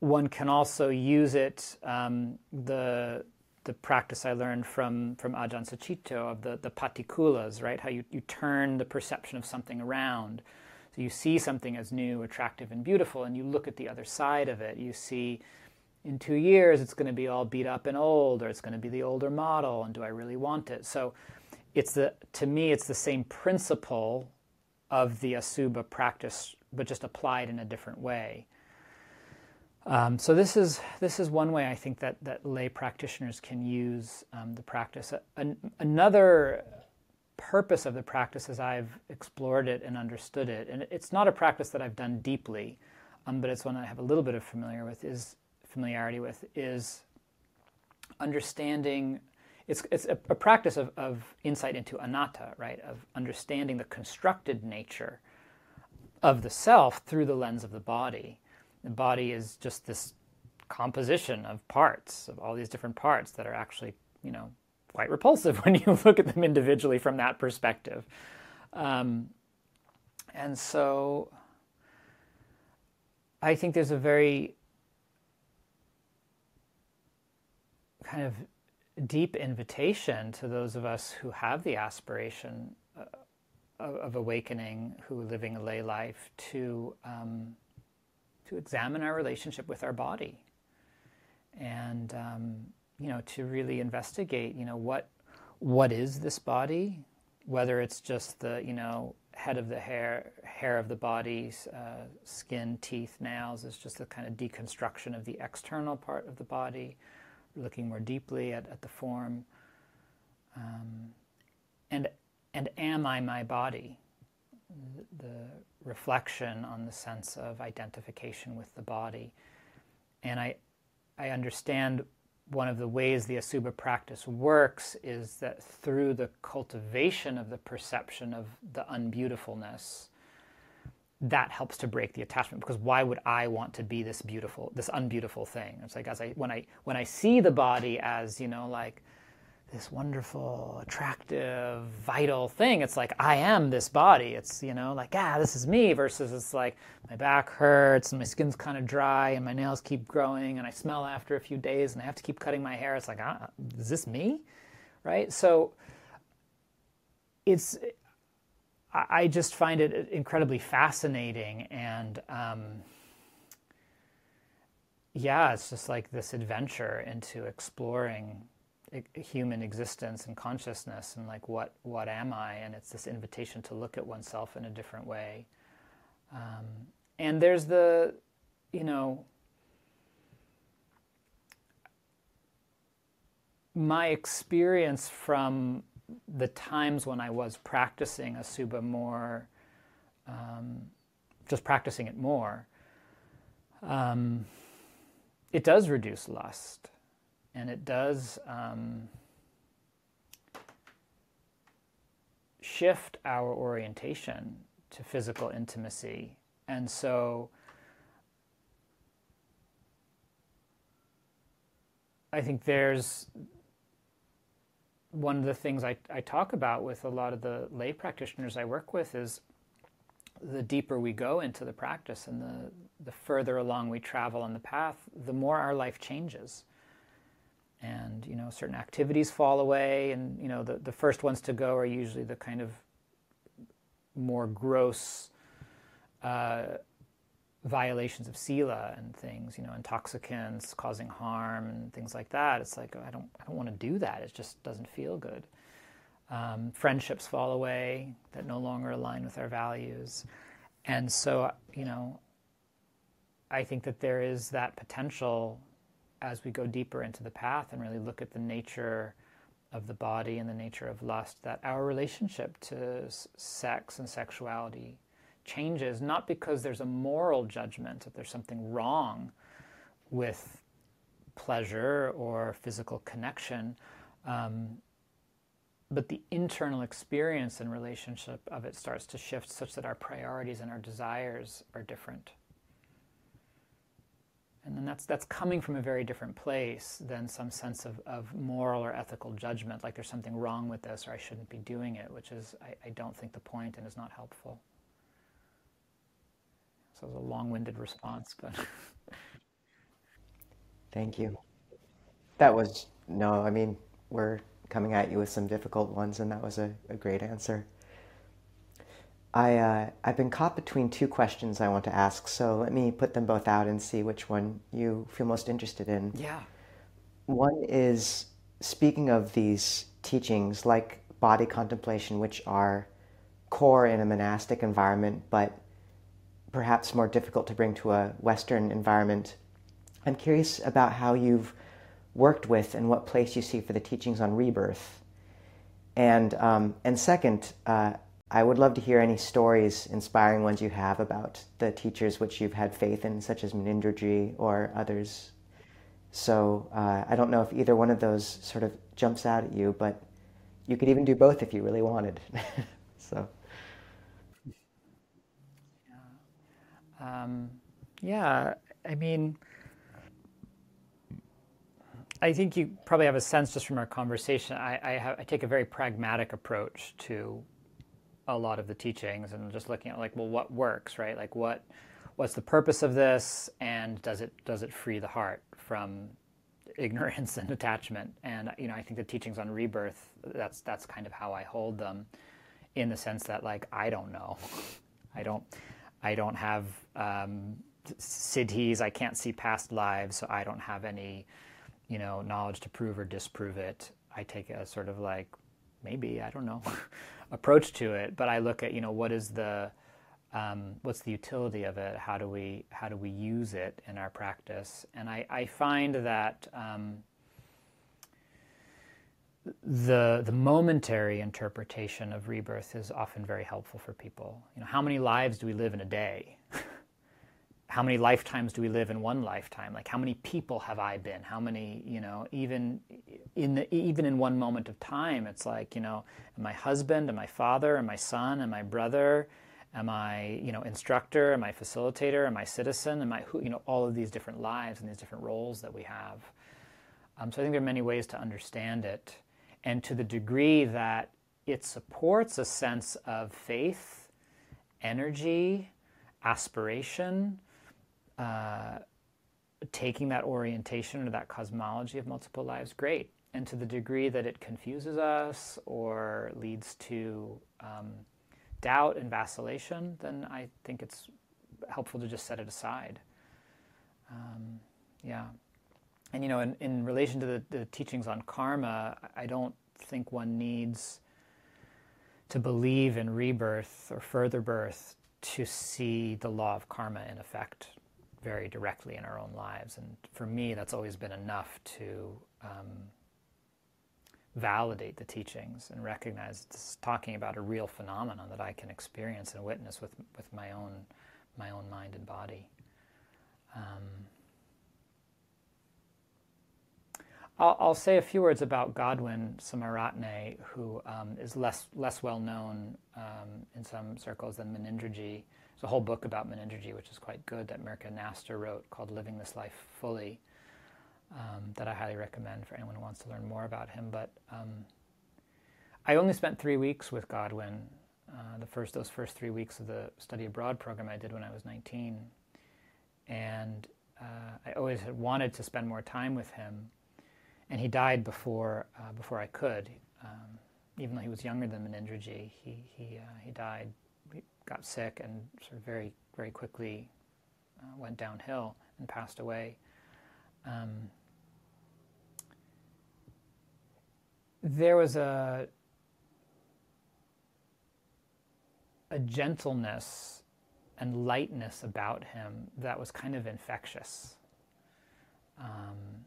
One can also use it, um, the the practice I learned from from Ajahn Sucitto of the the patikulas, right? How you, you turn the perception of something around. So you see something as new, attractive, and beautiful, and you look at the other side of it. You see, in two years, it's going to be all beat up and old, or it's going to be the older model, and do I really want it? So, it's the to me, it's the same principle of the asubha practice, but just applied in a different way. Um, so this is this is one way I think that that lay practitioners can use um, the practice. An, another purpose of the practice, as I've explored it and understood it, and it's not a practice that I've done deeply, um, but it's one I have a little bit of familiar with is familiarity with is understanding. It's it's a, a practice of, of insight into anatta, right? Of understanding the constructed nature of the self through the lens of the body the body is just this composition of parts, of all these different parts that are actually, you know, quite repulsive when you look at them individually from that perspective. Um, and so I think there's a very kind of deep invitation to those of us who have the aspiration uh, of, of, awakening, who are living a lay life, to um, to examine our relationship with our body and um, you know to really investigate you know what what is this body? Whether it's just the you know head of the hair hair of the body uh, skin teeth nails is just a kind of deconstruction of the external part of the body looking more deeply at, at the form. Um, and and am i my body? The reflection on the sense of identification with the body. And I, I understand one of the ways the Asubha practice works is that through the cultivation of the perception of the unbeautifulness, that helps to break the attachment because why would I want to be this beautiful, this unbeautiful thing? It's like as I when I when I see the body as you know like this wonderful, attractive, vital thing. It's like I am this body. It's you know like ah, this is me. Versus it's like my back hurts and my skin's kind of dry and my nails keep growing and I smell after a few days and I have to keep cutting my hair. It's like ah, is this me? Right. So it's I just find it incredibly fascinating and. Um, yeah, it's just like this adventure into exploring human existence and consciousness and like what what am I? And it's this invitation to look at oneself in a different way. Um, and there's the you know, my experience from the times when I was practicing Asubha more, um, just practicing it more, um, it does reduce lust and it does um, shift our orientation to physical intimacy. And so I think there's one of the things I, I talk about with a lot of the lay practitioners I work with is the deeper we go into the practice and the, the further along we travel on the path, the more our life changes. And, you know, certain activities fall away, and, you know, the, the first ones to go are usually the kind of more gross uh, violations of sila and things, you know, intoxicants causing harm and things like that. It's like I don't I don't want to do that. It just doesn't feel good. Um, friendships fall away that no longer align with our values, and so you know, I think that there is that potential as we go deeper into the path and really look at the nature of the body and the nature of lust that our relationship to sex and sexuality changes, not because there's a moral judgment that there's something wrong with pleasure or physical connection, um, but the internal experience and relationship of it starts to shift such that our priorities and our desires are different. And then that's, that's coming from a very different place than some sense of, of moral or ethical judgment, like there's something wrong with this or I shouldn't be doing it, which is, I, I don't think, the point and is not helpful. So it was a long-winded response, but
thank you. That was no. I mean, we're coming at you with some difficult ones, and that was a, a great answer. I uh, I've been caught between two questions I want to ask, so let me put them both out and see which one you feel most interested in.
Yeah.
One is speaking of these teachings, like body contemplation, which are core in a monastic environment, but perhaps more difficult to bring to a Western environment. I'm curious about how you've worked with and what place you see for the teachings on rebirth. And, um, and second, uh, I would love to hear any stories, inspiring ones you have about the teachers which you've had faith in, such as Munindraji or others. So uh, I don't know if either one of those sort of jumps out at you, but you could even do both if you really wanted. so.
Um, yeah, I mean, I think you probably have a sense just from our conversation. I, I, have, I take a very pragmatic approach to a lot of the teachings and just looking at like, well, what works, right? Like, what what's the purpose of this, and does it does it free the heart from ignorance and attachment? And you know, I think the teachings on rebirth that's that's kind of how I hold them, in the sense that like I don't know, I don't I don't have um, siddhis. I can't see past lives, so I don't have any, you know, knowledge to prove or disprove it. I take a sort of like maybe I don't know approach to it, but I look at you know what is the um, what's the utility of it? How do we how do we use it in our practice? And I, I find that um, the the momentary interpretation of rebirth is often very helpful for people. You know, how many lives do we live in a day? how many lifetimes do we live in one lifetime? Like how many people have I been? How many, you know, even in the, even in one moment of time, it's like, you know, am I husband, am I father, am I son, am I brother, am I, you know, instructor, am I facilitator, am I citizen, am I who, you know, all of these different lives and these different roles that we have. Um, so I think there are many ways to understand it. And to the degree that it supports a sense of faith, energy, aspiration, uh, taking that orientation or that cosmology of multiple lives, great. And to the degree that it confuses us or leads to um, doubt and vacillation, then I think it's helpful to just set it aside. Um, yeah. And you know, in, in relation to the, the teachings on karma, I don't think one needs to believe in rebirth or further birth to see the law of karma in effect very directly in our own lives. And for me, that's always been enough to um, validate the teachings and recognize it's talking about a real phenomenon that I can experience and witness with, with my own my own mind and body. Um, I'll, I'll, say a few words about Godwin Samararatne, who um, is less less well known um, in some circles than Munindraji. There's a whole book about Munindraji, which is quite good, that Mirka Knaster wrote called "Living This Life Fully," um, that I highly recommend for anyone who wants to learn more about him. But um, I only spent three weeks with Godwin. Uh, the first those first three weeks of the study abroad program I did when I was 19, and uh, I always had wanted to spend more time with him and he died before uh, before I could. Um, even though he was younger than Munindraji, he he uh, he died, got sick, and sort of very very quickly uh, went downhill and passed away. Um, there was a a gentleness and lightness about him that was kind of infectious. Um,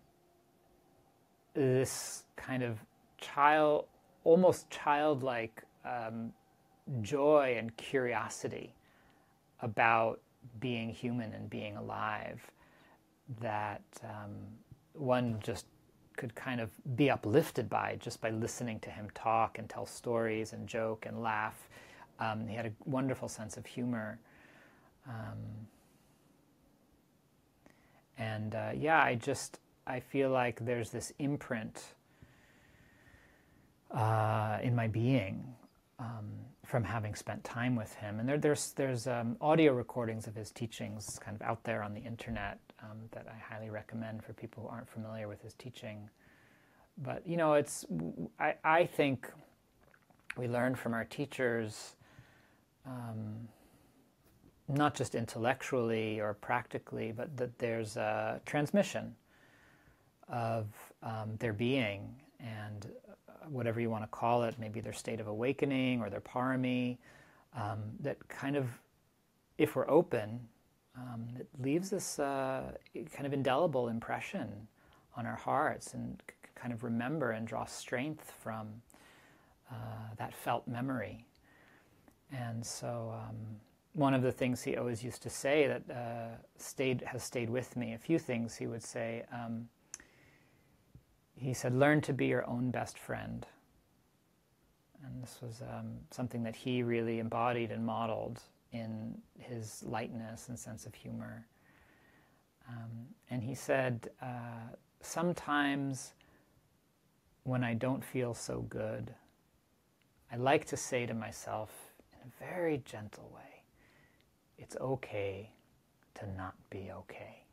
this kind of child, almost childlike um, joy and curiosity about being human and being alive that um, one just could kind of be uplifted by just by listening to him talk and tell stories and joke and laugh. Um, he had a wonderful sense of humor. Um, and uh, yeah, I just, I feel like there's this imprint uh, in my being um, from having spent time with him. And there, there's there's um, audio recordings of his teachings kind of out there on the internet um, that I highly recommend for people who aren't familiar with his teaching. But you know, it's I, I think we learn from our teachers. Um, not just intellectually or practically, but that there's a transmission of um, their being and whatever you want to call it, maybe their state of awakening or their parami, um, that kind of, if we're open, um, it leaves this uh, kind of indelible impression on our hearts and c- kind of remember and draw strength from uh, that felt memory. And so, um, one of the things he always used to say that uh, stayed has stayed with me. A few things he would say. Um, he said, Learn to be your own best friend. And this was um, something that he really embodied and modeled in his lightness and sense of humor. Um, and he said, uh, Sometimes when I don't feel so good, I like to say to myself in a very gentle way, it's okay to not be okay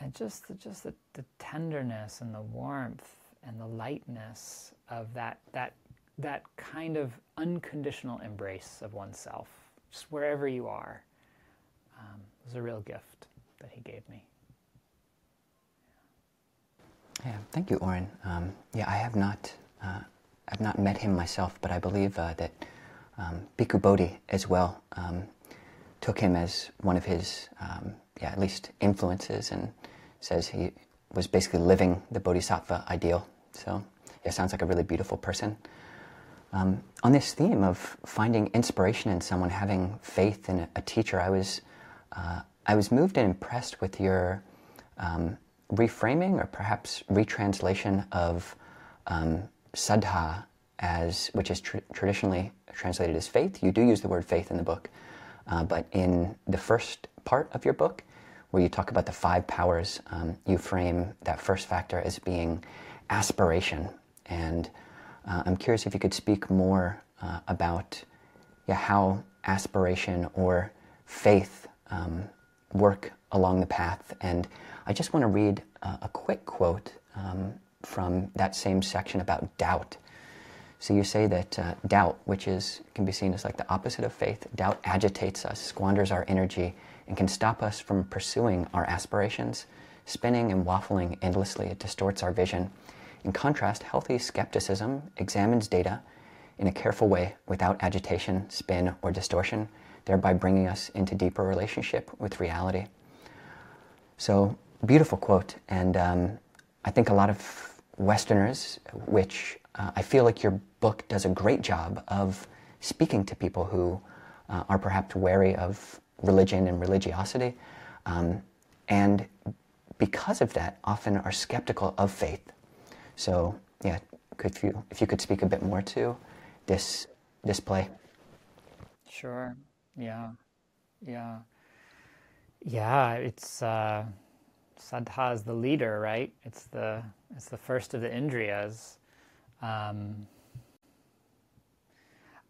and just the, just the, the tenderness and the warmth and the lightness of that that that kind of unconditional embrace of oneself, just wherever you are, um, was a real gift that he gave me.
Yeah, thank you, Oren. Um, yeah, I have not, uh, I've not met him myself, but I believe uh, that um, Bhikkhu Bodhi as well um, took him as one of his, um, yeah, at least influences and says he was basically living the bodhisattva ideal. So, yeah, sounds like a really beautiful person. Um, on this theme of finding inspiration in someone, having faith in a, teacher, I was, uh, I was moved and impressed with your um, reframing or perhaps retranslation of um, saddha, as, which is tr- traditionally translated as faith. You do use the word faith in the book, uh, but in the first part of your book, where you talk about the five powers, um, you frame that first factor as being aspiration. And uh, I'm curious if you could speak more uh, about yeah, how aspiration or faith um, work along the path. And I just want to read uh, a quick quote um, from that same section about doubt. So you say that uh, doubt, which is can be seen as like the opposite of faith, doubt agitates us, squanders our energy, and can stop us from pursuing our aspirations. Spinning and waffling endlessly, it distorts our vision. In contrast, healthy skepticism examines data in a careful way without agitation, spin, or distortion. thereby bringing us into deeper relationship with reality. So, beautiful quote. And um, I think a lot of Westerners, which uh, I feel like your book does a great job of speaking to people who uh, are perhaps wary of religion and religiosity. Um, and because of that, often are skeptical of faith. So, yeah, could you, if you could speak a bit more to this display.
Sure. Yeah. Yeah. Yeah. It's uh, Saddha is the leader, right? It's the it's the first of the Indriyas. Um,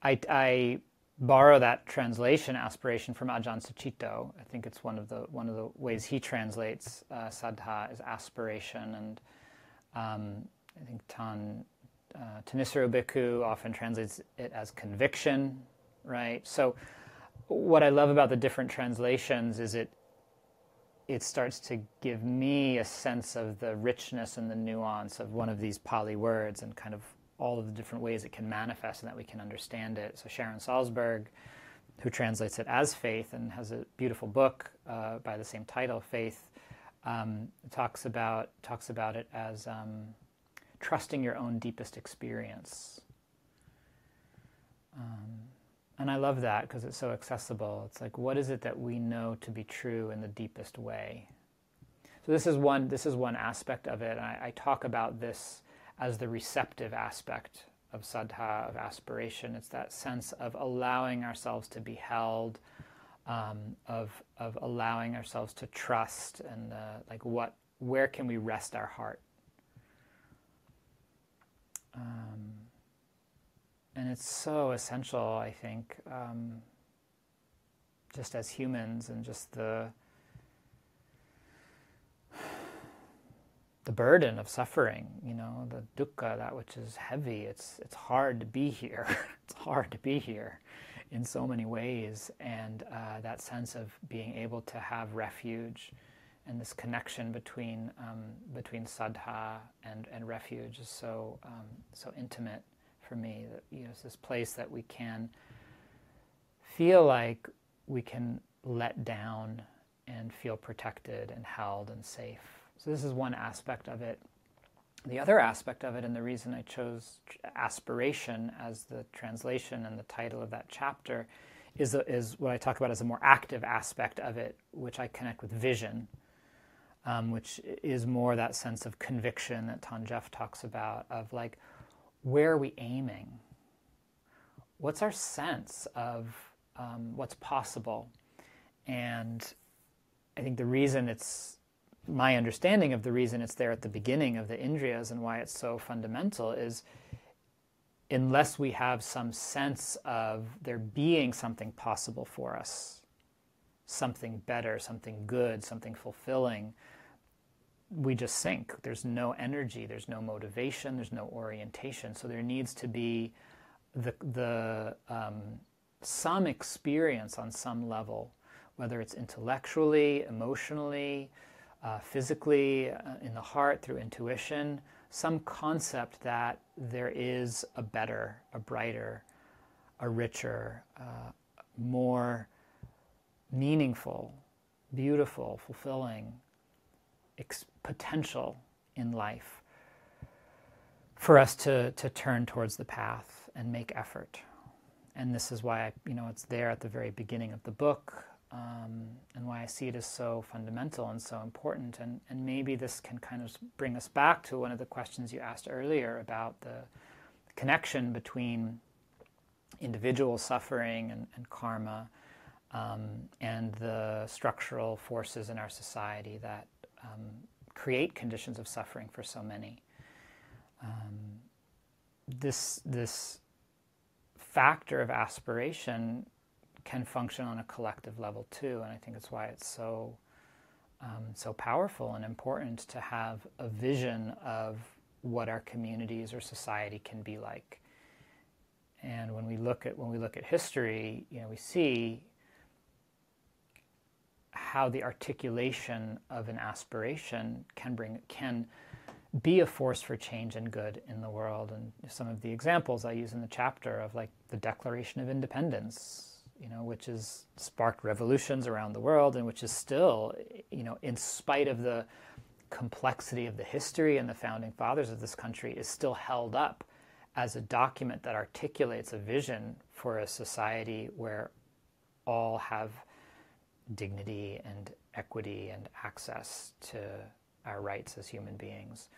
I, I borrow that translation aspiration from Ajahn Sucitto. I think it's one of the one of the ways he translates uh, Saddha as aspiration, and um, I think Tan uh, Thanissaro Bhikkhu often translates it as conviction, right? So, what I love about the different translations is it it starts to give me a sense of the richness and the nuance of one of these Pali words and kind of all of the different ways it can manifest and that we can understand it. So Sharon Salzberg, who translates it as faith and has a beautiful book uh, by the same title, Faith, um, talks about talks about it as um, trusting your own deepest experience. Um, and I love that because it's so accessible. It's like, what is it that we know to be true in the deepest way? So this is one. This is one aspect of it. I, I talk about this as the receptive aspect of saddha, of aspiration. It's that sense of allowing ourselves to be held, um, of of allowing ourselves to trust, and uh, like what, where can we rest our heart? Um, and it's so essential, I think, um, just as humans, and just the the burden of suffering, you know, the dukkha, that which is heavy. It's it's hard to be here. it's hard to be here, in so many ways, and uh, that sense of being able to have refuge, and this connection between um, between saddha and and refuge is so um, so intimate for me. You know, it's this place that we can feel like we can let down and feel protected and held and safe. So this is one aspect of it. The other aspect of it, and the reason I chose aspiration as the translation and the title of that chapter, is, is what I talk about as a more active aspect of it, which I connect with vision, um, which is more that sense of conviction that Than Geoff talks about, of like, where are we aiming? What's our sense of um, what's possible? And I think the reason it's my understanding of the reason it's there at the beginning of the Indriyas and why it's so fundamental is unless we have some sense of there being something possible for us, something better, something good, something fulfilling, we just sink. There's no energy, there's no motivation, there's no orientation. So there needs to be the, the um, some experience on some level, whether it's intellectually, emotionally, uh, physically, uh, in the heart, through intuition, some concept that there is a better, a brighter, a richer, uh, more meaningful, beautiful, fulfilling ex- potential in life for us to, to turn towards the path and make effort. And this is why I, you know it's there at the very beginning of the book um, and why I see it as so fundamental and so important. And, and maybe this can kind of bring us back to one of the questions you asked earlier about the connection between individual suffering and, and karma um, and the structural forces in our society that um, create conditions of suffering for so many. Um, this, this factor of aspiration can function on a collective level too. And I think it's why it's so um, so powerful and important to have a vision of what our communities or society can be like. And when we look at when we look at history, you know, we see how the articulation of an aspiration can bring can be a force for change and good in the world. And some of the examples I use in the chapter of like the Declaration of Independence you know, which has sparked revolutions around the world, and which is still, you know, in spite of the complexity of the history and the founding fathers of this country, is still held up as a document that articulates a vision for a society where all have dignity and equity and access to our rights as human beings.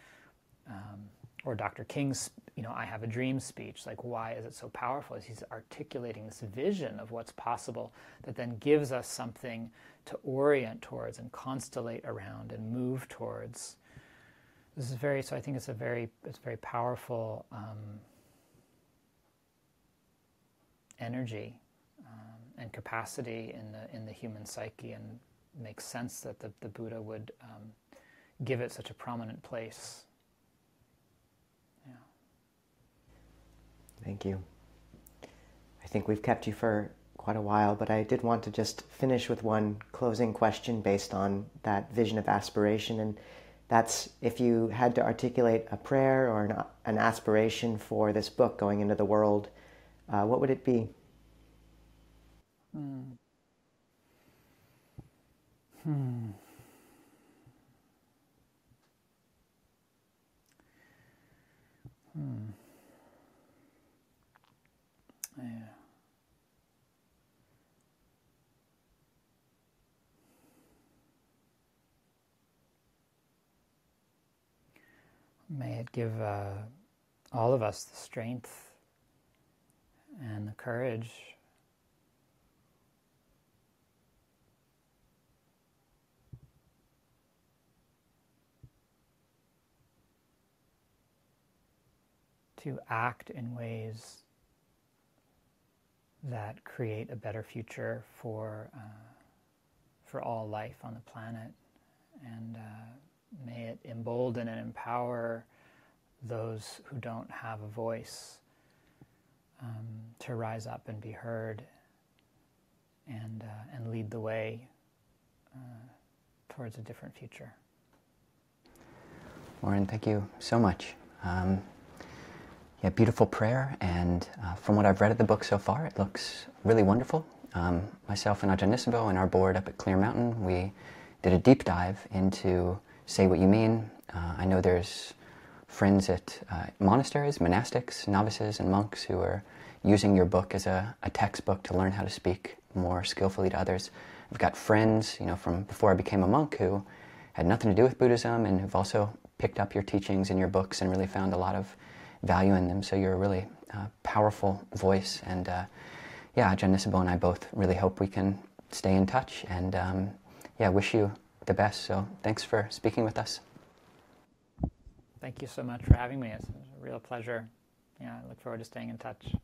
Um, or Dr. King's, you know, I have a dream speech. Like, why is it so powerful? Is he's articulating this vision of what's possible that then gives us something to orient towards and constellate around and move towards. This is very. So I think it's a very, it's very powerful um, energy and capacity in the in the human psyche, and makes sense that the, the Buddha would um, give it such a prominent place Yeah.
Thank you. I think we've kept you for quite a while, but I did want to just finish with one closing question based on that vision of aspiration. And that's if you had to articulate a prayer or an, an aspiration for this book going into the world, uh, what would it be? Hmm. Hmm.
Hmm. Yeah. May it give uh, all of us the strength and the courage to act in ways that create a better future for, uh, for all life on the planet. And uh, may it embolden and empower those who don't have a voice um, to rise up and be heard and, uh, and lead the way uh, towards a different future.
Oren, thank you so much. Um, yeah, beautiful prayer, and uh, from what I've read of the book so far, it looks really wonderful. Um, myself and Ajahn Nisabho and our board up at Clear Mountain, we did a deep dive into Say What You Mean. Uh, I know there's friends at uh, monasteries, monastics, novices, and monks who are using your book as a, a, textbook to learn how to speak more skillfully to others. I've got friends, you know, from before I became a monk who had nothing to do with Buddhism and who've also picked up your teachings and your books and really found a lot of value in them. So you're a really uh, powerful voice. And uh, yeah, Ajahn Nisabho and I both really hope we can stay in touch. And um, yeah, wish you the best. So thanks for speaking with us.
Thank you so much for having me. It's a real pleasure. Yeah, I look forward to staying in touch.